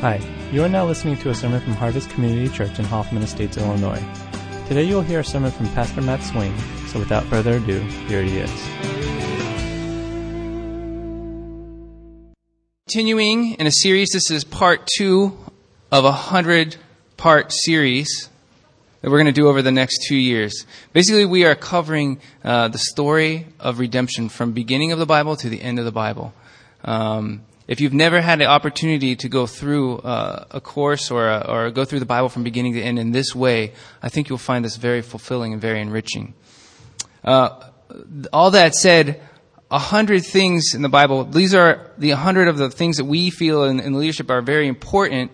Hi, you are now listening to a sermon from Harvest Community Church in Hoffman Estates, Illinois. Today you will hear a sermon from Pastor Matt Swing, so without further ado, here he is. Continuing in a series, this is part two of a hundred part series that we're going to do over the next two years. Basically, we are covering uh, the story of redemption from beginning of the Bible to the end of the Bible. Um, if you've never had the opportunity to go through uh, a course or, a, or go through the Bible from beginning to end in this way, I think you'll find this very fulfilling and very enriching. Uh, all that said, a hundred things in the Bible, these are the hundred of the things that we feel in, in leadership are very important,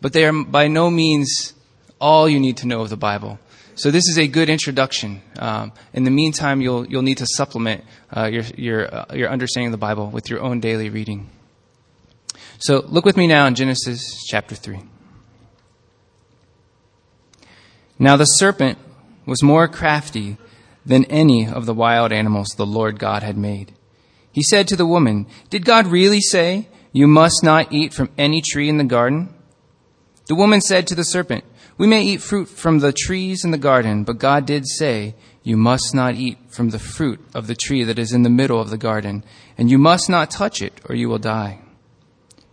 but they are by no means all you need to know of the Bible. So this is a good introduction. Um, in the meantime, you'll you'll need to supplement uh, your your uh, your understanding of the Bible with your own daily reading. So look with me now in Genesis chapter 3. Now the serpent was more crafty than any of the wild animals the Lord God had made. He said to the woman, Did God really say, You must not eat from any tree in the garden? The woman said to the serpent, We may eat fruit from the trees in the garden, but God did say, You must not eat from the fruit of the tree that is in the middle of the garden, and you must not touch it, or you will die.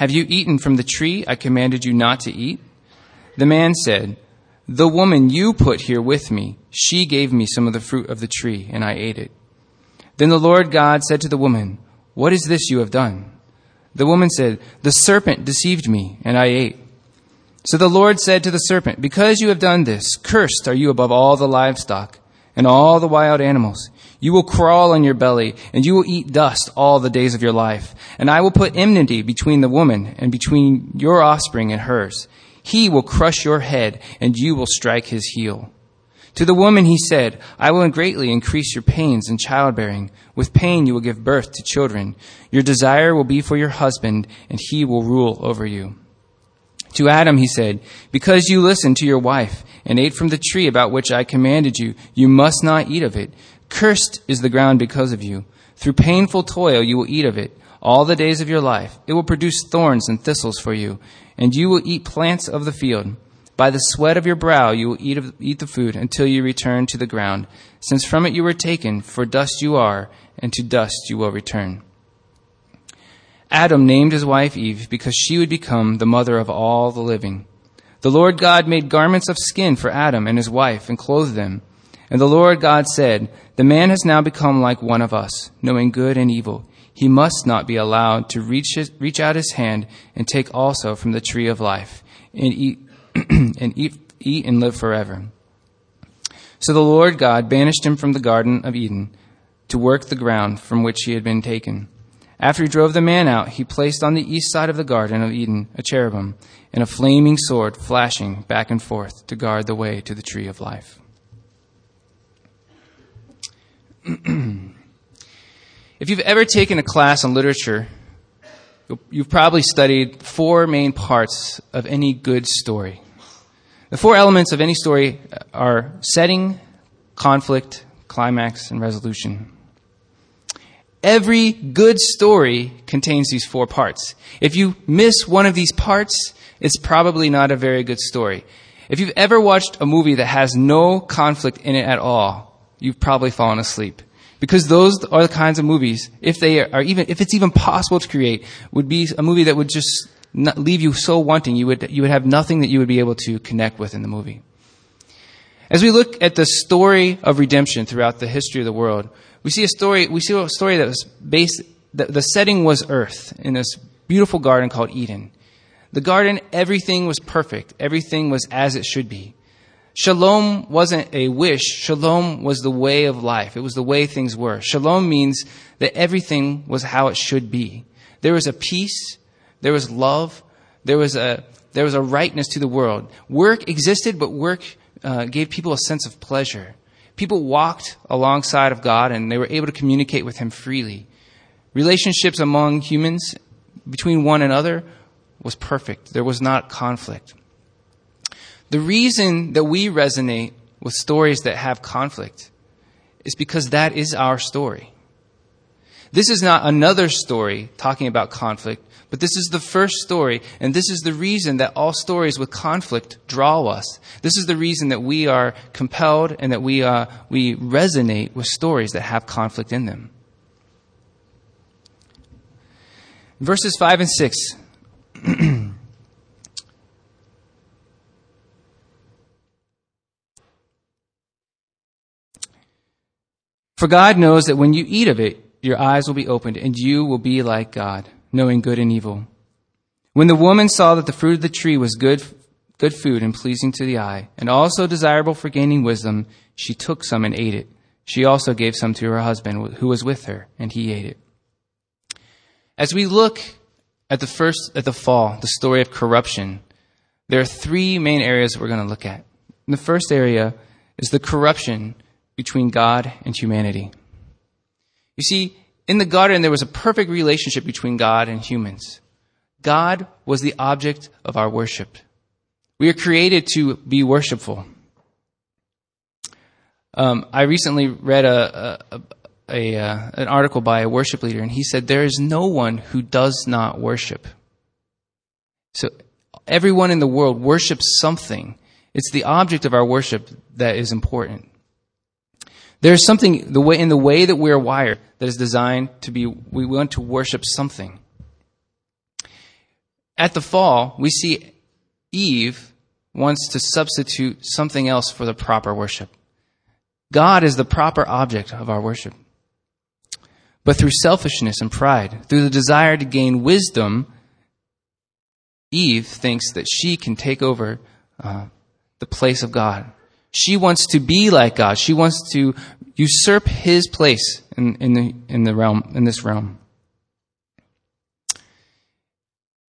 Have you eaten from the tree I commanded you not to eat? The man said, The woman you put here with me, she gave me some of the fruit of the tree, and I ate it. Then the Lord God said to the woman, What is this you have done? The woman said, The serpent deceived me, and I ate. So the Lord said to the serpent, Because you have done this, cursed are you above all the livestock and all the wild animals. You will crawl on your belly, and you will eat dust all the days of your life. And I will put enmity between the woman and between your offspring and hers. He will crush your head, and you will strike his heel. To the woman he said, I will greatly increase your pains in childbearing. With pain you will give birth to children. Your desire will be for your husband, and he will rule over you. To Adam he said, Because you listened to your wife and ate from the tree about which I commanded you, you must not eat of it. Cursed is the ground because of you. Through painful toil you will eat of it all the days of your life. It will produce thorns and thistles for you, and you will eat plants of the field. By the sweat of your brow you will eat, of, eat the food until you return to the ground, since from it you were taken, for dust you are, and to dust you will return. Adam named his wife Eve because she would become the mother of all the living. The Lord God made garments of skin for Adam and his wife and clothed them. And the Lord God said, The man has now become like one of us, knowing good and evil. He must not be allowed to reach, his, reach out his hand and take also from the tree of life and eat, and eat, eat and live forever. So the Lord God banished him from the Garden of Eden to work the ground from which he had been taken. After he drove the man out, he placed on the east side of the Garden of Eden a cherubim and a flaming sword flashing back and forth to guard the way to the tree of life. If you've ever taken a class on literature, you've probably studied four main parts of any good story. The four elements of any story are setting, conflict, climax, and resolution. Every good story contains these four parts. If you miss one of these parts, it's probably not a very good story. If you've ever watched a movie that has no conflict in it at all, you've probably fallen asleep. Because those are the kinds of movies, if they are even, if it's even possible to create, would be a movie that would just leave you so wanting you would, you would have nothing that you would be able to connect with in the movie. As we look at the story of redemption throughout the history of the world, we see a story, we see a story that was based, the, the setting was earth in this beautiful garden called Eden. The garden, everything was perfect. Everything was as it should be. Shalom wasn't a wish. Shalom was the way of life. It was the way things were. Shalom means that everything was how it should be. There was a peace. There was love. There was a, there was a rightness to the world. Work existed, but work uh, gave people a sense of pleasure. People walked alongside of God and they were able to communicate with Him freely. Relationships among humans, between one another, was perfect. There was not conflict. The reason that we resonate with stories that have conflict is because that is our story. This is not another story talking about conflict, but this is the first story, and this is the reason that all stories with conflict draw us. This is the reason that we are compelled and that we, uh, we resonate with stories that have conflict in them. Verses 5 and 6. For God knows that when you eat of it, your eyes will be opened, and you will be like God, knowing good and evil. When the woman saw that the fruit of the tree was good, good food and pleasing to the eye, and also desirable for gaining wisdom, she took some and ate it. She also gave some to her husband who was with her, and he ate it. As we look at the first, at the fall, the story of corruption, there are three main areas we're going to look at. And the first area is the corruption between God and humanity. You see, in the garden, there was a perfect relationship between God and humans. God was the object of our worship. We are created to be worshipful. Um, I recently read a, a, a uh, an article by a worship leader, and he said there is no one who does not worship. So everyone in the world worships something. It's the object of our worship that is important. There's something the way in the way that we're wired that is designed to be we want to worship something. At the fall, we see Eve wants to substitute something else for the proper worship. God is the proper object of our worship. But through selfishness and pride, through the desire to gain wisdom, Eve thinks that she can take over uh, the place of God. She wants to be like God. She wants to usurp his place in, in, the, in the realm, in this realm.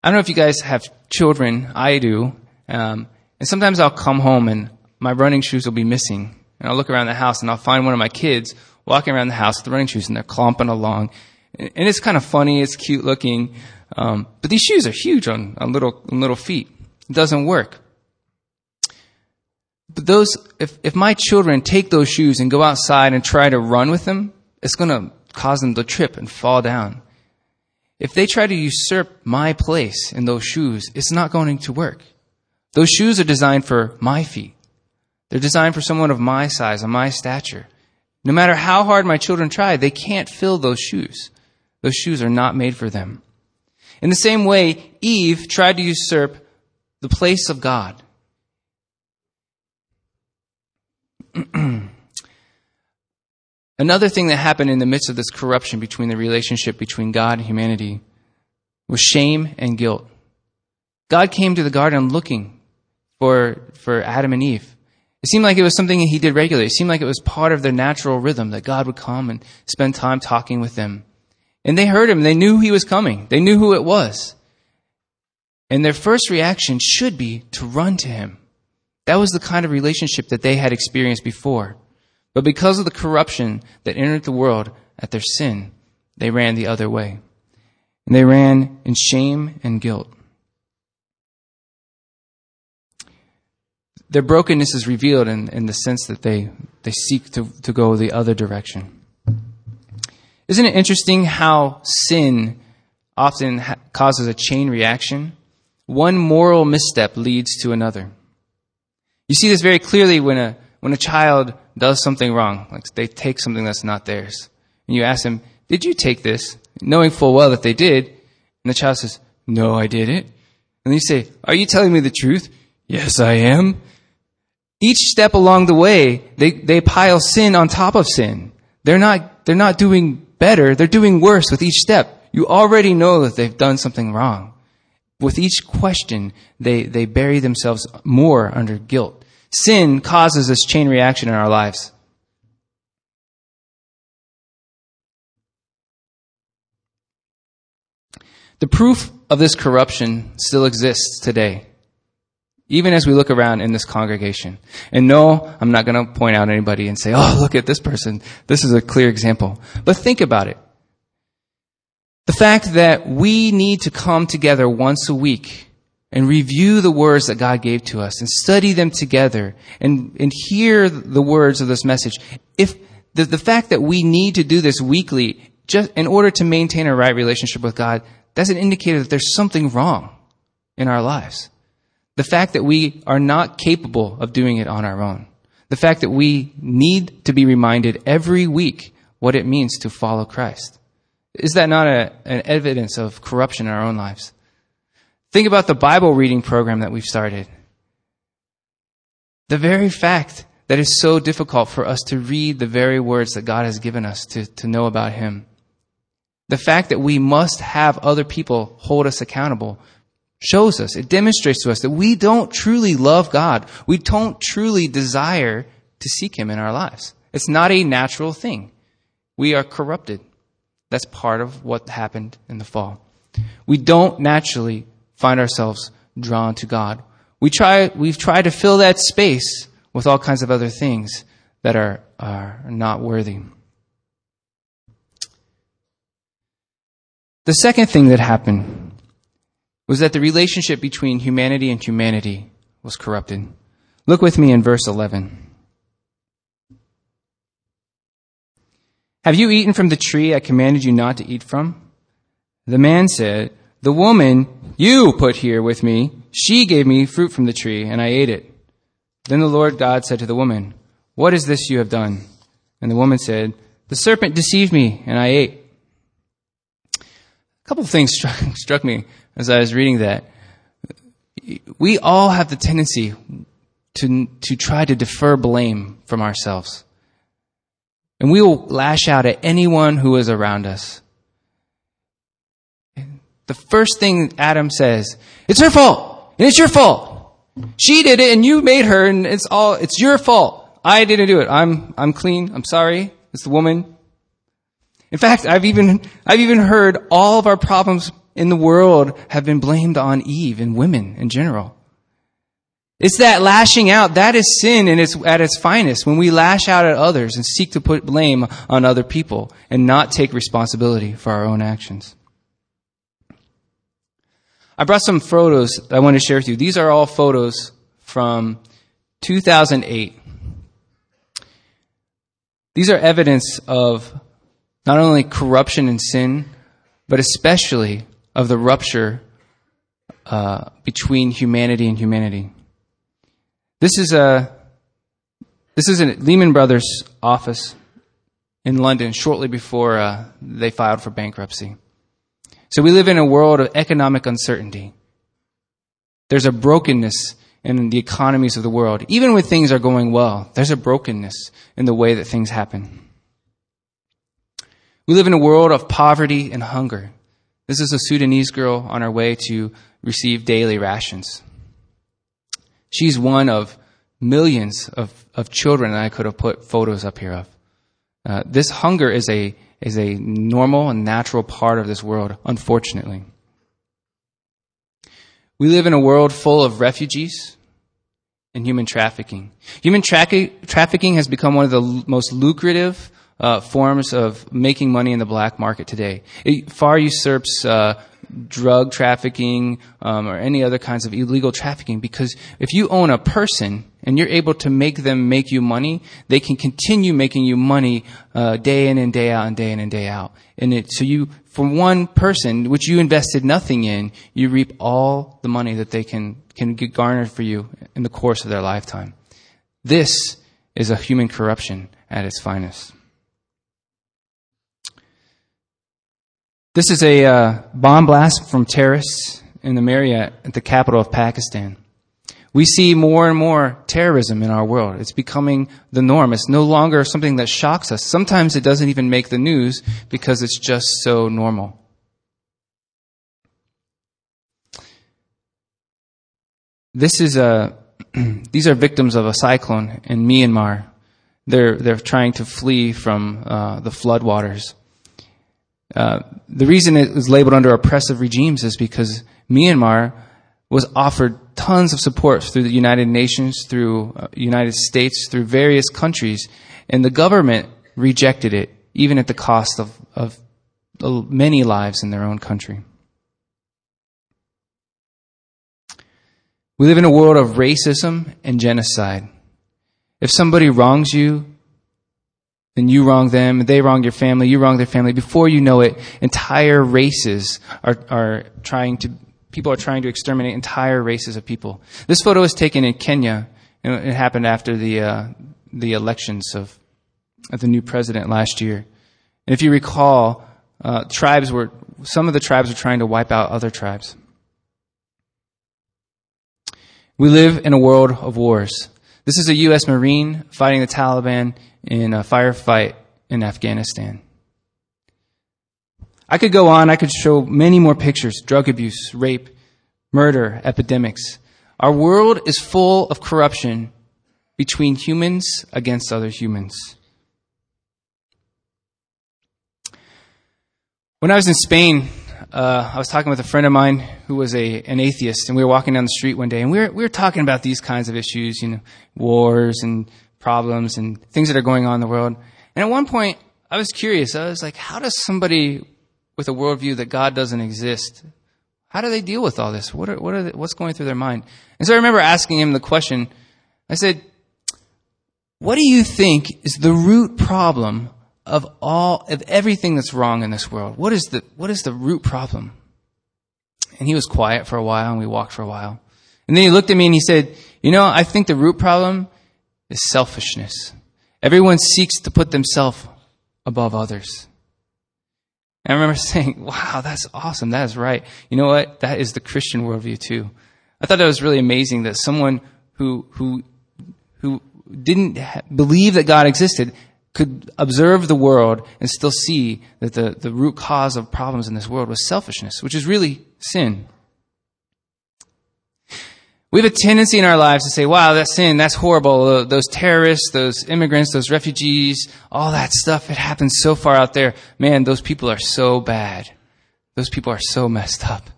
I don't know if you guys have children. I do. Um, and sometimes I'll come home and my running shoes will be missing. And I'll look around the house and I'll find one of my kids walking around the house with the running shoes and they're clomping along. And it's kind of funny. It's cute looking. Um, but these shoes are huge on, on little, on little feet. It doesn't work. But those, if, if my children take those shoes and go outside and try to run with them, it's going to cause them to trip and fall down. If they try to usurp my place in those shoes, it's not going to work. Those shoes are designed for my feet. They're designed for someone of my size and my stature. No matter how hard my children try, they can't fill those shoes. Those shoes are not made for them. In the same way, Eve tried to usurp the place of God Another thing that happened in the midst of this corruption between the relationship between God and humanity was shame and guilt. God came to the garden looking for, for Adam and Eve. It seemed like it was something he did regularly. It seemed like it was part of their natural rhythm that God would come and spend time talking with them. And they heard him. They knew he was coming. They knew who it was. And their first reaction should be to run to him. That was the kind of relationship that they had experienced before. But because of the corruption that entered the world at their sin, they ran the other way. And they ran in shame and guilt. Their brokenness is revealed in, in the sense that they, they seek to, to go the other direction. Isn't it interesting how sin often ha- causes a chain reaction? One moral misstep leads to another. You see this very clearly when a, when a child does something wrong, like they take something that's not theirs. And you ask them, did you take this? Knowing full well that they did. And the child says, no, I didn't. And you say, Are you telling me the truth? Yes, I am. Each step along the way, they, they pile sin on top of sin. They're not, they're not doing better, they're doing worse with each step. You already know that they've done something wrong. With each question, they, they bury themselves more under guilt. Sin causes this chain reaction in our lives. The proof of this corruption still exists today, even as we look around in this congregation. And no, I'm not going to point out anybody and say, oh, look at this person. This is a clear example. But think about it. The fact that we need to come together once a week and review the words that God gave to us and study them together and, and hear the words of this message. If the, the fact that we need to do this weekly just in order to maintain a right relationship with God, that's an indicator that there's something wrong in our lives. The fact that we are not capable of doing it on our own. The fact that we need to be reminded every week what it means to follow Christ. Is that not a, an evidence of corruption in our own lives? Think about the Bible reading program that we've started. The very fact that it's so difficult for us to read the very words that God has given us to, to know about Him. The fact that we must have other people hold us accountable shows us, it demonstrates to us that we don't truly love God. We don't truly desire to seek Him in our lives. It's not a natural thing. We are corrupted. That's part of what happened in the fall. We don't naturally find ourselves drawn to God. We try, we've tried to fill that space with all kinds of other things that are, are not worthy. The second thing that happened was that the relationship between humanity and humanity was corrupted. Look with me in verse 11. Have you eaten from the tree I commanded you not to eat from? The man said, The woman you put here with me, she gave me fruit from the tree, and I ate it. Then the Lord God said to the woman, What is this you have done? And the woman said, The serpent deceived me, and I ate. A couple of things struck, struck me as I was reading that. We all have the tendency to, to try to defer blame from ourselves. And we will lash out at anyone who is around us. The first thing Adam says, it's her fault, and it's your fault. She did it, and you made her, and it's all, it's your fault. I didn't do it. I'm, I'm clean. I'm sorry. It's the woman. In fact, I've even, I've even heard all of our problems in the world have been blamed on Eve and women in general. It's that lashing out. That is sin and it's at its finest when we lash out at others and seek to put blame on other people and not take responsibility for our own actions. I brought some photos that I want to share with you. These are all photos from 2008. These are evidence of not only corruption and sin, but especially of the rupture uh, between humanity and humanity. This is a this is a Lehman Brothers office in London shortly before uh, they filed for bankruptcy. So we live in a world of economic uncertainty. There's a brokenness in the economies of the world. Even when things are going well, there's a brokenness in the way that things happen. We live in a world of poverty and hunger. This is a Sudanese girl on her way to receive daily rations. She's one of millions of, of children that I could have put photos up here of. Uh, this hunger is a, is a normal and natural part of this world, unfortunately. We live in a world full of refugees and human trafficking. Human tra- trafficking has become one of the l- most lucrative uh, forms of making money in the black market today. It far usurps uh, drug trafficking um, or any other kinds of illegal trafficking because if you own a person and you're able to make them make you money, they can continue making you money uh, day in and day out and day in and day out. And it, so you, for one person, which you invested nothing in, you reap all the money that they can can get garnered for you in the course of their lifetime. This is a human corruption at its finest. This is a uh, bomb blast from terrorists in the Marriott at the capital of Pakistan. We see more and more terrorism in our world. It's becoming the norm. It's no longer something that shocks us. Sometimes it doesn't even make the news because it's just so normal. This is a, these are victims of a cyclone in Myanmar. They're, they're trying to flee from uh, the floodwaters. Uh, the reason it was labeled under oppressive regimes is because Myanmar was offered tons of support through the United Nations, through uh, United States, through various countries, and the government rejected it, even at the cost of, of many lives in their own country. We live in a world of racism and genocide. If somebody wrongs you, then you wrong them, they wrong your family, you wrong their family. Before you know it, entire races are, are trying to people are trying to exterminate entire races of people. This photo was taken in Kenya, and it happened after the uh, the elections of of the new president last year. And if you recall, uh, tribes were some of the tribes were trying to wipe out other tribes. We live in a world of wars. This is a U.S. Marine fighting the Taliban in a firefight in Afghanistan. I could go on. I could show many more pictures drug abuse, rape, murder, epidemics. Our world is full of corruption between humans against other humans. When I was in Spain, uh, I was talking with a friend of mine who was a, an atheist, and we were walking down the street one day, and we were, we were talking about these kinds of issues, you know, wars and problems and things that are going on in the world. And at one point, I was curious. I was like, how does somebody with a worldview that God doesn't exist. How do they deal with all this? What are, what are they, what's going through their mind? And so I remember asking him the question. I said, what do you think is the root problem of all, of everything that's wrong in this world? What is the, what is the root problem? And he was quiet for a while and we walked for a while. And then he looked at me and he said, you know, I think the root problem is selfishness. Everyone seeks to put themselves above others. And I remember saying, wow, that's awesome. That is right. You know what? That is the Christian worldview too. I thought that was really amazing that someone who, who, who didn't believe that God existed could observe the world and still see that the, the root cause of problems in this world was selfishness, which is really sin. We have a tendency in our lives to say, wow, that's sin, that's horrible. Those terrorists, those immigrants, those refugees, all that stuff, it happens so far out there. Man, those people are so bad. Those people are so messed up.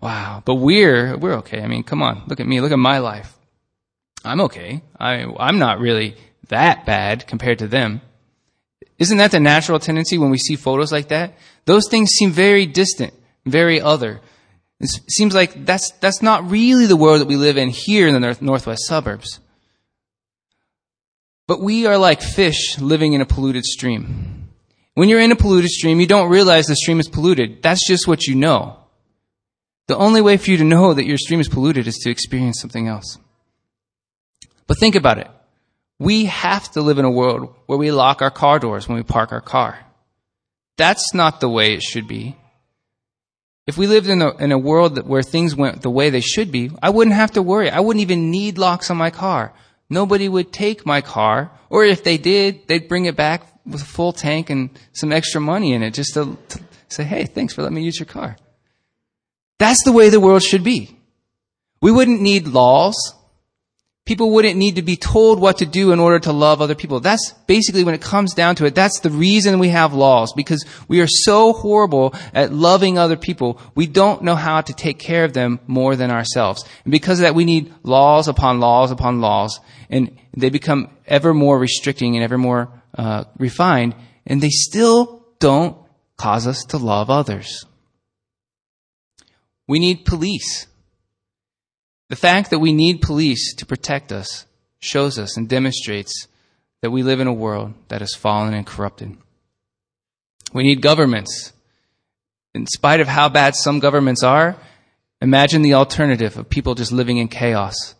Wow. But we're, we're okay. I mean, come on, look at me, look at my life. I'm okay. I, I'm not really that bad compared to them. Isn't that the natural tendency when we see photos like that? Those things seem very distant, very other. It seems like that's, that's not really the world that we live in here in the north, northwest suburbs. But we are like fish living in a polluted stream. When you're in a polluted stream, you don't realize the stream is polluted. That's just what you know. The only way for you to know that your stream is polluted is to experience something else. But think about it. We have to live in a world where we lock our car doors when we park our car. That's not the way it should be. If we lived in a, in a world that, where things went the way they should be, I wouldn't have to worry. I wouldn't even need locks on my car. Nobody would take my car, or if they did, they'd bring it back with a full tank and some extra money in it just to, to say, hey, thanks for letting me use your car. That's the way the world should be. We wouldn't need laws. People wouldn't need to be told what to do in order to love other people. That's basically when it comes down to it. That's the reason we have laws because we are so horrible at loving other people. We don't know how to take care of them more than ourselves. And because of that, we need laws upon laws upon laws and they become ever more restricting and ever more uh, refined and they still don't cause us to love others. We need police. The fact that we need police to protect us shows us and demonstrates that we live in a world that is fallen and corrupted. We need governments. In spite of how bad some governments are, imagine the alternative of people just living in chaos.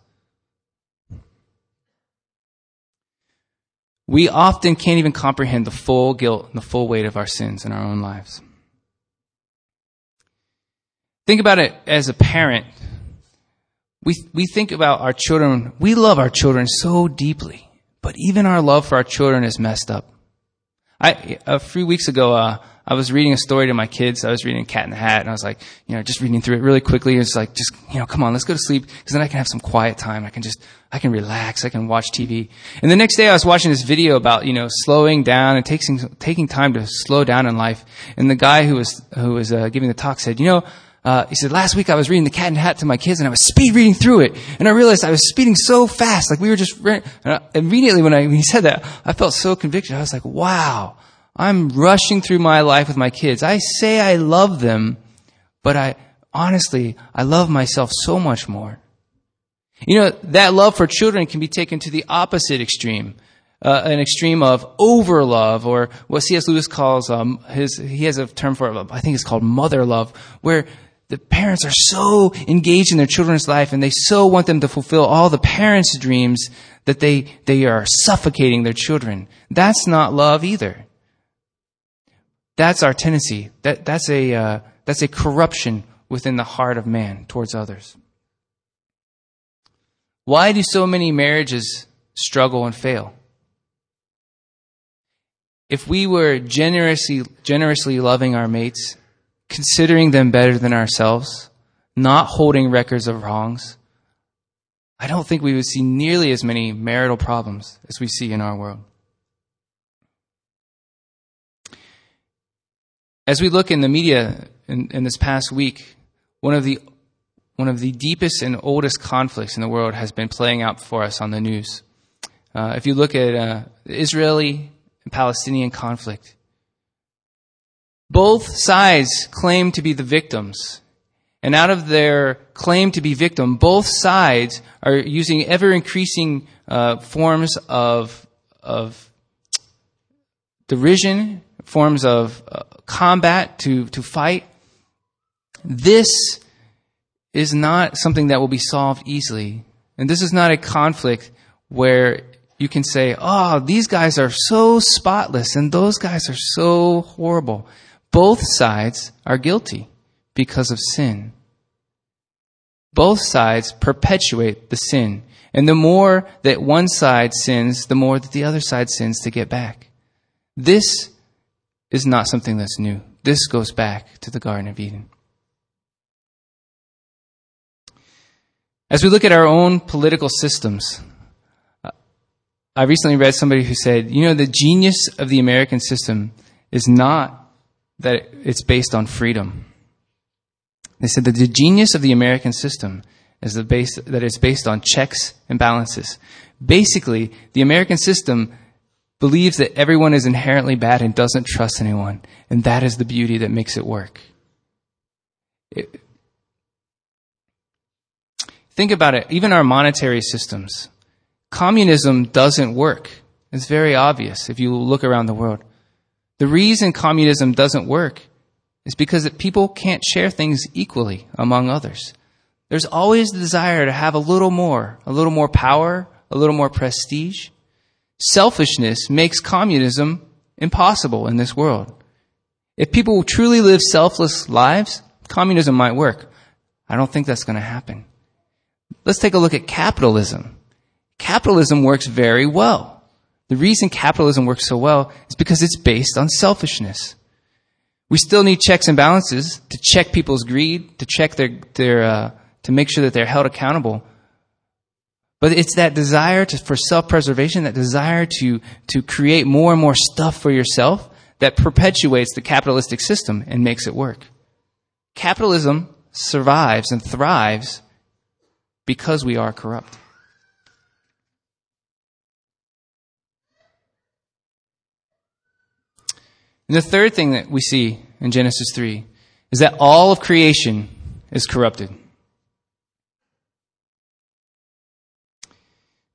We often can't even comprehend the full guilt and the full weight of our sins in our own lives. Think about it as a parent. We, we think about our children, we love our children so deeply, but even our love for our children is messed up. I, a few weeks ago, uh, I was reading a story to my kids. I was reading Cat in the Hat, and I was like, you know, just reading through it really quickly. It's like, just, you know, come on, let's go to sleep, because then I can have some quiet time. I can just, I can relax. I can watch TV. And the next day, I was watching this video about, you know, slowing down and taking taking time to slow down in life. And the guy who was who was uh, giving the talk said, you know. Uh, he said, last week I was reading The Cat in the Hat to my kids and I was speed reading through it. And I realized I was speeding so fast. Like we were just, re- immediately when, I, when he said that, I felt so convicted. I was like, wow, I'm rushing through my life with my kids. I say I love them, but I, honestly, I love myself so much more. You know, that love for children can be taken to the opposite extreme. Uh, an extreme of over love, or what C.S. Lewis calls um, his. He has a term for it. I think it's called mother love, where the parents are so engaged in their children's life and they so want them to fulfill all the parents' dreams that they they are suffocating their children. That's not love either. That's our tendency. That, that's, a, uh, that's a corruption within the heart of man towards others. Why do so many marriages struggle and fail? If we were generously, generously loving our mates, considering them better than ourselves, not holding records of wrongs, I don't think we would see nearly as many marital problems as we see in our world. As we look in the media in, in, this past week, one of the one of the deepest and oldest conflicts in the world has been playing out for us on the news. Uh, if you look at uh, the Israeli and Palestinian conflict, both sides claim to be the victims. And out of their claim to be victim, both sides are using ever increasing uh, forms of, of derision, forms of uh, combat, to, to fight. This is not something that will be solved easily. And this is not a conflict where you can say, oh, these guys are so spotless and those guys are so horrible. Both sides are guilty because of sin. Both sides perpetuate the sin. And the more that one side sins, the more that the other side sins to get back. This is not something that's new. This goes back to the Garden of Eden. As we look at our own political systems, I recently read somebody who said, you know, the genius of the American system is not that it's based on freedom. They said that the genius of the American system is the base, that it's based on checks and balances. Basically, the American system believes that everyone is inherently bad and doesn't trust anyone. And that is the beauty that makes it work. It, think about it. Even our monetary systems. Communism doesn't work. It's very obvious if you look around the world. The reason communism doesn't work is because people can't share things equally among others. There's always the desire to have a little more, a little more power, a little more prestige. Selfishness makes communism impossible in this world. If people truly live selfless lives, communism might work. I don't think that's going to happen. Let's take a look at capitalism. Capitalism works very well. The reason capitalism works so well is because it's based on selfishness. We still need checks and balances to check people's greed, to check their, their uh, to make sure that they're held accountable. But it's that desire to, for self-preservation, that desire to, to create more and more stuff for yourself that perpetuates the capitalistic system and makes it work. Capitalism survives and thrives because we are corrupt. And the third thing that we see in Genesis 3 is that all of creation is corrupted.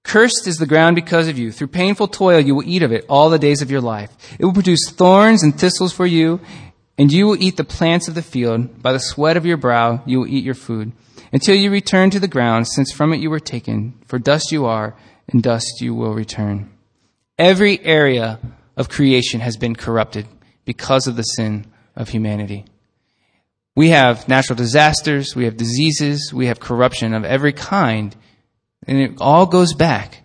Cursed is the ground because of you. Through painful toil you will eat of it all the days of your life. It will produce thorns and thistles for you, and you will eat the plants of the field. By the sweat of your brow you will eat your food, until you return to the ground, since from it you were taken. For dust you are, and dust you will return. Every area of creation has been corrupted because of the sin of humanity. We have natural disasters, we have diseases, we have corruption of every kind, and it all goes back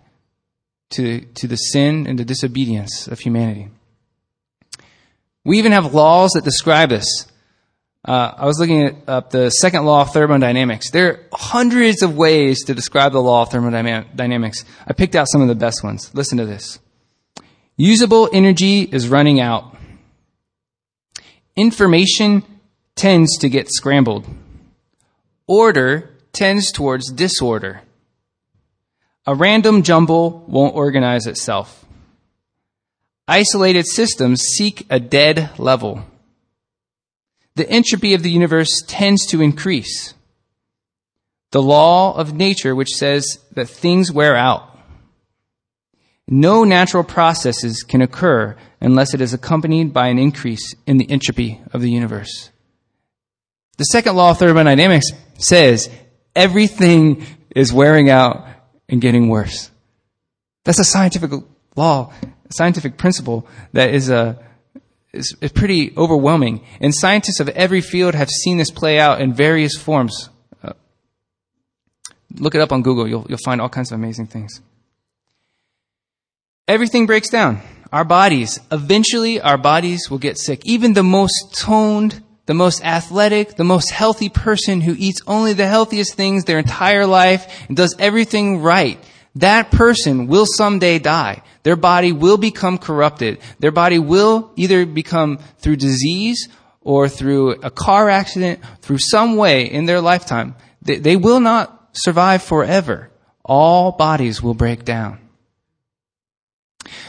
to, to the sin and the disobedience of humanity. We even have laws that describe this. Uh, I was looking at up the second law of thermodynamics. There are hundreds of ways to describe the law of thermodynamics. I picked out some of the best ones. Listen to this. Usable energy is running out. Information tends to get scrambled. Order tends towards disorder. A random jumble won't organize itself. Isolated systems seek a dead level. The entropy of the universe tends to increase. The law of nature, which says that things wear out. No natural processes can occur unless it is accompanied by an increase in the entropy of the universe. The second law of thermodynamics says everything is wearing out and getting worse. That's a scientific law, a scientific principle that is a uh, is, pretty overwhelming. And scientists of every field have seen this play out in various forms. Uh, look it up on Google. You'll, you'll find all kinds of amazing things. Everything breaks down. Our bodies, eventually our bodies will get sick. Even the most toned, the most athletic, the most healthy person who eats only the healthiest things their entire life and does everything right, that person will someday die. Their body will become corrupted. Their body will either become through disease or through a car accident, through some way in their lifetime. They, they will not survive forever. All bodies will break down.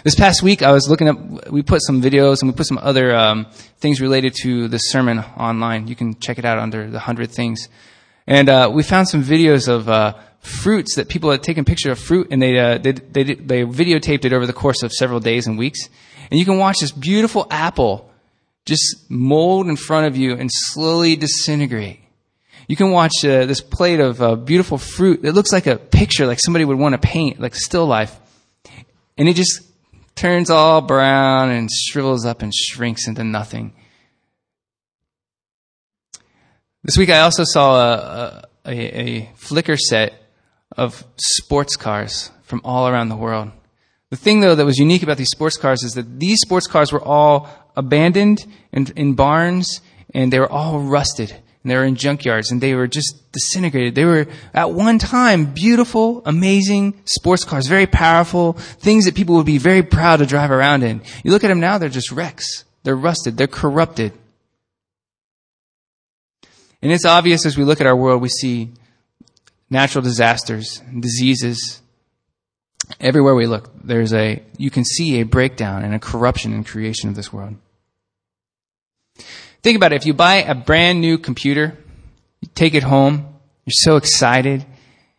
This past week, I was looking up, we put some videos and we put some other um, things related to the sermon online. You can check it out under the 100 things. And uh, we found some videos of uh, fruits that people had taken picture of fruit and they, uh, they, they, they videotaped it over the course of several days and weeks. And you can watch this beautiful apple just mold in front of you and slowly disintegrate. You can watch uh, this plate of uh, beautiful fruit that looks like a picture, like somebody would want to paint, like still life. And it just turns all brown and shrivels up and shrinks into nothing. This week I also saw a, a, a Flickr set of sports cars from all around the world. The thing, though, that was unique about these sports cars is that these sports cars were all abandoned in, in barns and they were all rusted and they were in junkyards and they were just disintegrated. They were at one time beautiful, amazing sports cars, very powerful, things that people would be very proud to drive around in. You look at them now, they're just wrecks. They're rusted. They're corrupted. And it's obvious as we look at our world, we see natural disasters, diseases. Everywhere we look, there's a, you can see a breakdown and a corruption in creation of this world. Think about it. If you buy a brand new computer, you take it home, you're so excited,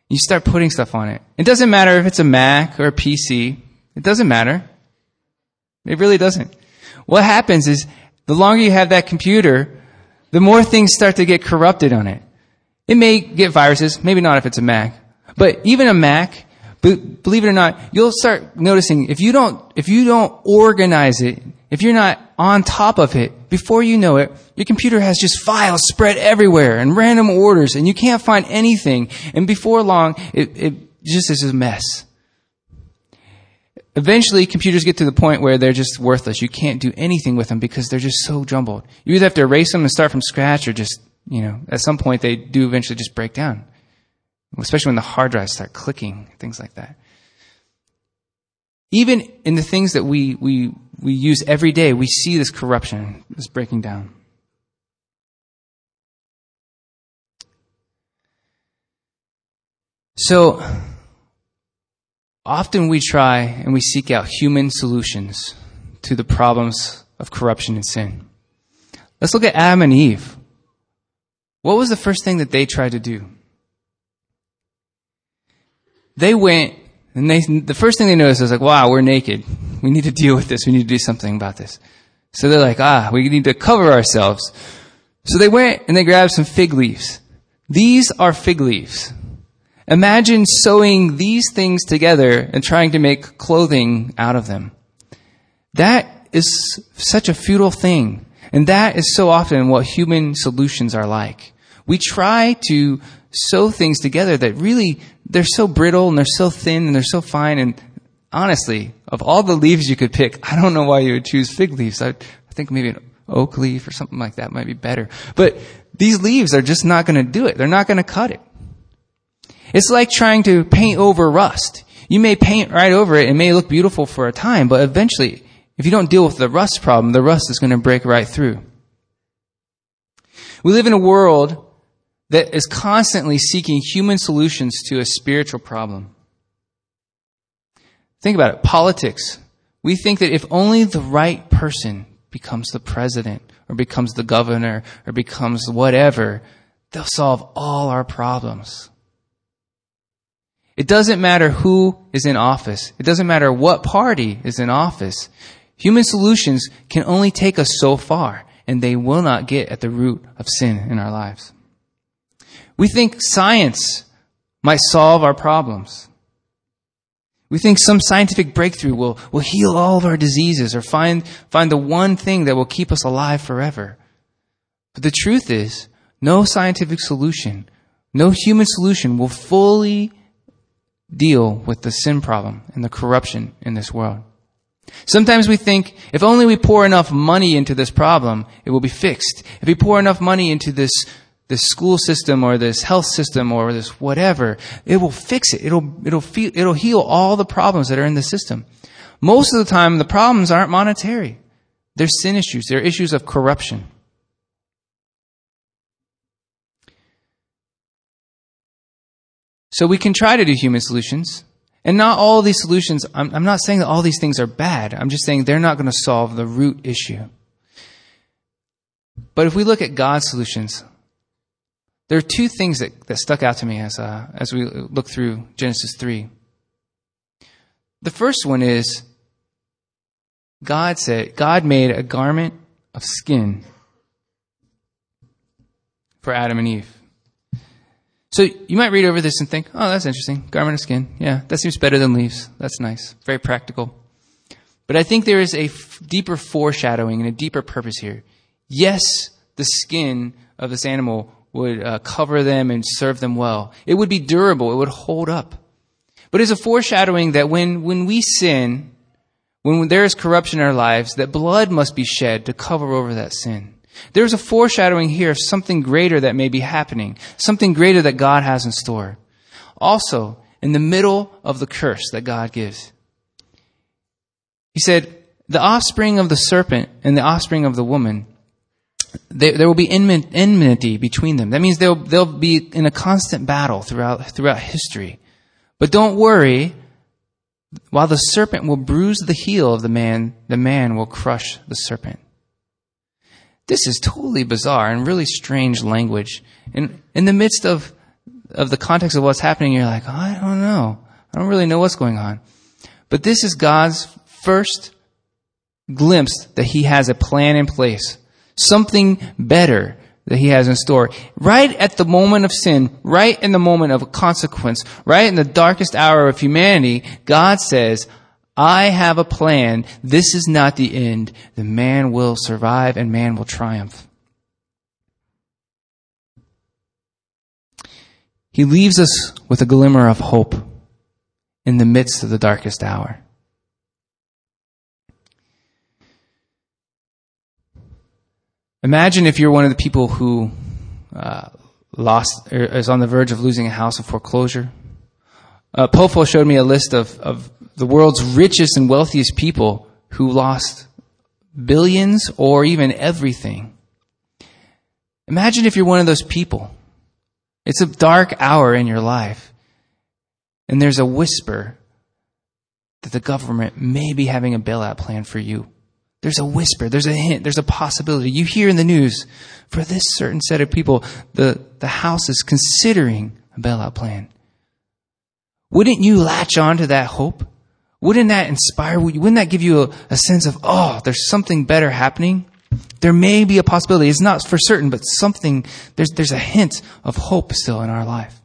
you start putting stuff on it. It doesn't matter if it's a Mac or a PC. It doesn't matter. It really doesn't. What happens is the longer you have that computer, the more things start to get corrupted on it. It may get viruses, maybe not if it's a Mac. But even a Mac, believe it or not, you'll start noticing if you don't, if you don't organize it, if you're not on top of it, before you know it, your computer has just files spread everywhere and random orders and you can't find anything. And before long, it, it just is a mess. Eventually, computers get to the point where they're just worthless. You can't do anything with them because they're just so jumbled. You either have to erase them and start from scratch or just you know, at some point they do eventually just break down, especially when the hard drives start clicking, things like that. Even in the things that we, we, we use every day, we see this corruption, this breaking down. So, often we try and we seek out human solutions to the problems of corruption and sin. Let's look at Adam and Eve. What was the first thing that they tried to do? They went and they, the first thing they noticed was like, wow, we're naked. We need to deal with this. We need to do something about this. So they're like, ah, we need to cover ourselves. So they went and they grabbed some fig leaves. These are fig leaves. Imagine sewing these things together and trying to make clothing out of them. That is such a futile thing. And that is so often what human solutions are like. We try to sew things together that really, they're so brittle and they're so thin and they're so fine. And honestly, of all the leaves you could pick, I don't know why you would choose fig leaves. I, I think maybe an oak leaf or something like that might be better. But these leaves are just not going to do it. They're not going to cut it. It's like trying to paint over rust. You may paint right over it. It may look beautiful for a time, but eventually, if you don't deal with the rust problem, the rust is going to break right through. We live in a world that is constantly seeking human solutions to a spiritual problem. Think about it. Politics. We think that if only the right person becomes the president or becomes the governor or becomes whatever, they'll solve all our problems. It doesn't matter who is in office. It doesn't matter what party is in office. Human solutions can only take us so far, and they will not get at the root of sin in our lives. We think science might solve our problems. We think some scientific breakthrough will, will heal all of our diseases or find, find the one thing that will keep us alive forever. But the truth is, no scientific solution, no human solution will fully deal with the sin problem and the corruption in this world. Sometimes we think if only we pour enough money into this problem, it will be fixed. If we pour enough money into this, this school system or this health system or this whatever, it will fix it. It'll, it'll, feel, it'll heal all the problems that are in the system. Most of the time, the problems aren't monetary. They're sin issues. They're issues of corruption. So we can try to do human solutions. And not all these solutions, I'm, I'm not saying that all these things are bad. I'm just saying they're not going to solve the root issue. But if we look at God's solutions, there are two things that, that stuck out to me as, uh, as we look through Genesis 3. The first one is God said, God made a garment of skin for Adam and Eve. So you might read over this and think, oh, that's interesting. Garment of skin. Yeah, that seems better than leaves. That's nice. Very practical. But I think there is a f- deeper foreshadowing and a deeper purpose here. Yes, the skin of this animal would uh, cover them and serve them well. It would be durable. It would hold up. But it's a foreshadowing that when, when we sin, when there is corruption in our lives, that blood must be shed to cover over that sin. There's a foreshadowing here of something greater that may be happening, something greater that God has in store. Also, in the middle of the curse that God gives, He said, the offspring of the serpent and the offspring of the woman, there will be enmity between them. That means they'll, they'll be in a constant battle throughout, throughout history. But don't worry, while the serpent will bruise the heel of the man, the man will crush the serpent. This is totally bizarre and really strange language. And in the midst of, of the context of what's happening, you're like, oh, I don't know. I don't really know what's going on. But this is God's first glimpse that He has a plan in place. Something better that He has in store. Right at the moment of sin, right in the moment of consequence, right in the darkest hour of humanity, God says, I have a plan. This is not the end. The man will survive and man will triumph. He leaves us with a glimmer of hope in the midst of the darkest hour. Imagine if you're one of the people who uh, lost or is on the verge of losing a house of foreclosure. Uh, Pofo showed me a list of, of the world's richest and wealthiest people who lost billions or even everything. Imagine if you're one of those people. It's a dark hour in your life, and there's a whisper that the government may be having a bailout plan for you. There's a whisper, there's a hint, there's a possibility. You hear in the news, for this certain set of people, the, the House is considering a bailout plan. Wouldn't you latch on to that hope? Wouldn't that inspire you? Wouldn't that give you a, a sense of, oh, there's something better happening? There may be a possibility. It's not for certain, but something, there's, there's a hint of hope still in our life.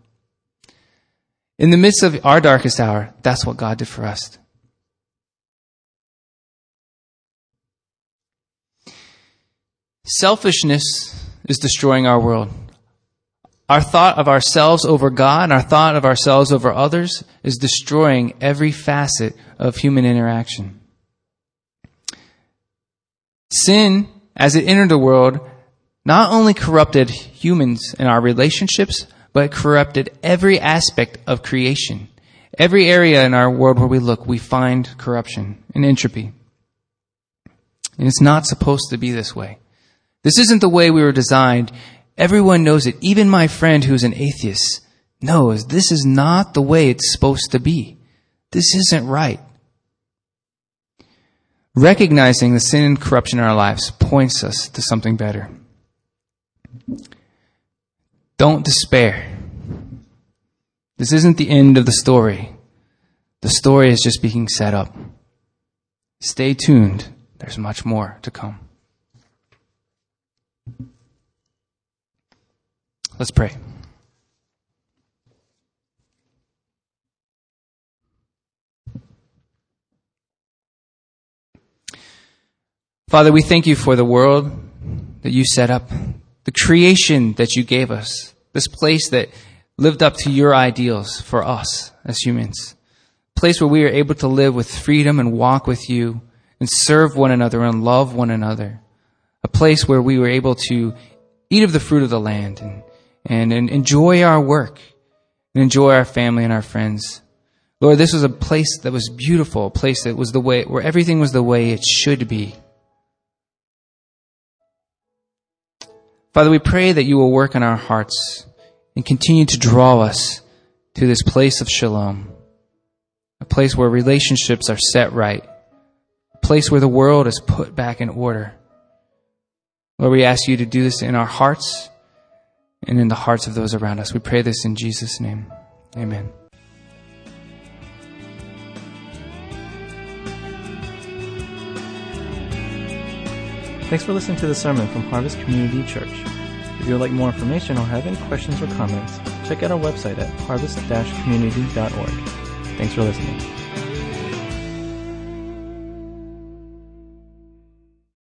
In the midst of our darkest hour, that's what God did for us. Selfishness is destroying our world. Our thought of ourselves over God, our thought of ourselves over others is destroying every facet of human interaction. Sin, as it entered the world, not only corrupted humans and our relationships, but corrupted every aspect of creation. Every area in our world where we look, we find corruption and entropy. And it's not supposed to be this way. This isn't the way we were designed. Everyone knows it. Even my friend who's an atheist knows this is not the way it's supposed to be. This isn't right. Recognizing the sin and corruption in our lives points us to something better. Don't despair. This isn't the end of the story. The story is just being set up. Stay tuned. There's much more to come. Let's pray. Father, we thank you for the world that you set up, the creation that you gave us, this place that lived up to your ideals for us as humans, a place where we are able to live with freedom and walk with you and serve one another and love one another, a place where we were able to eat of the fruit of the land and, and, and enjoy our work and enjoy our family and our friends. Lord, this was a place that was beautiful, a place that was the way, where everything was the way it should be. Father, we pray that you will work in our hearts and continue to draw us to this place of shalom, a place where relationships are set right, a place where the world is put back in order. Lord, we ask you to do this in our hearts and in the hearts of those around us. We pray this in Jesus' name. Amen. Thanks for listening to the sermon from Harvest Community Church. If you would like more information or have any questions or comments, check out our website at harvest-community.org. Thanks for listening.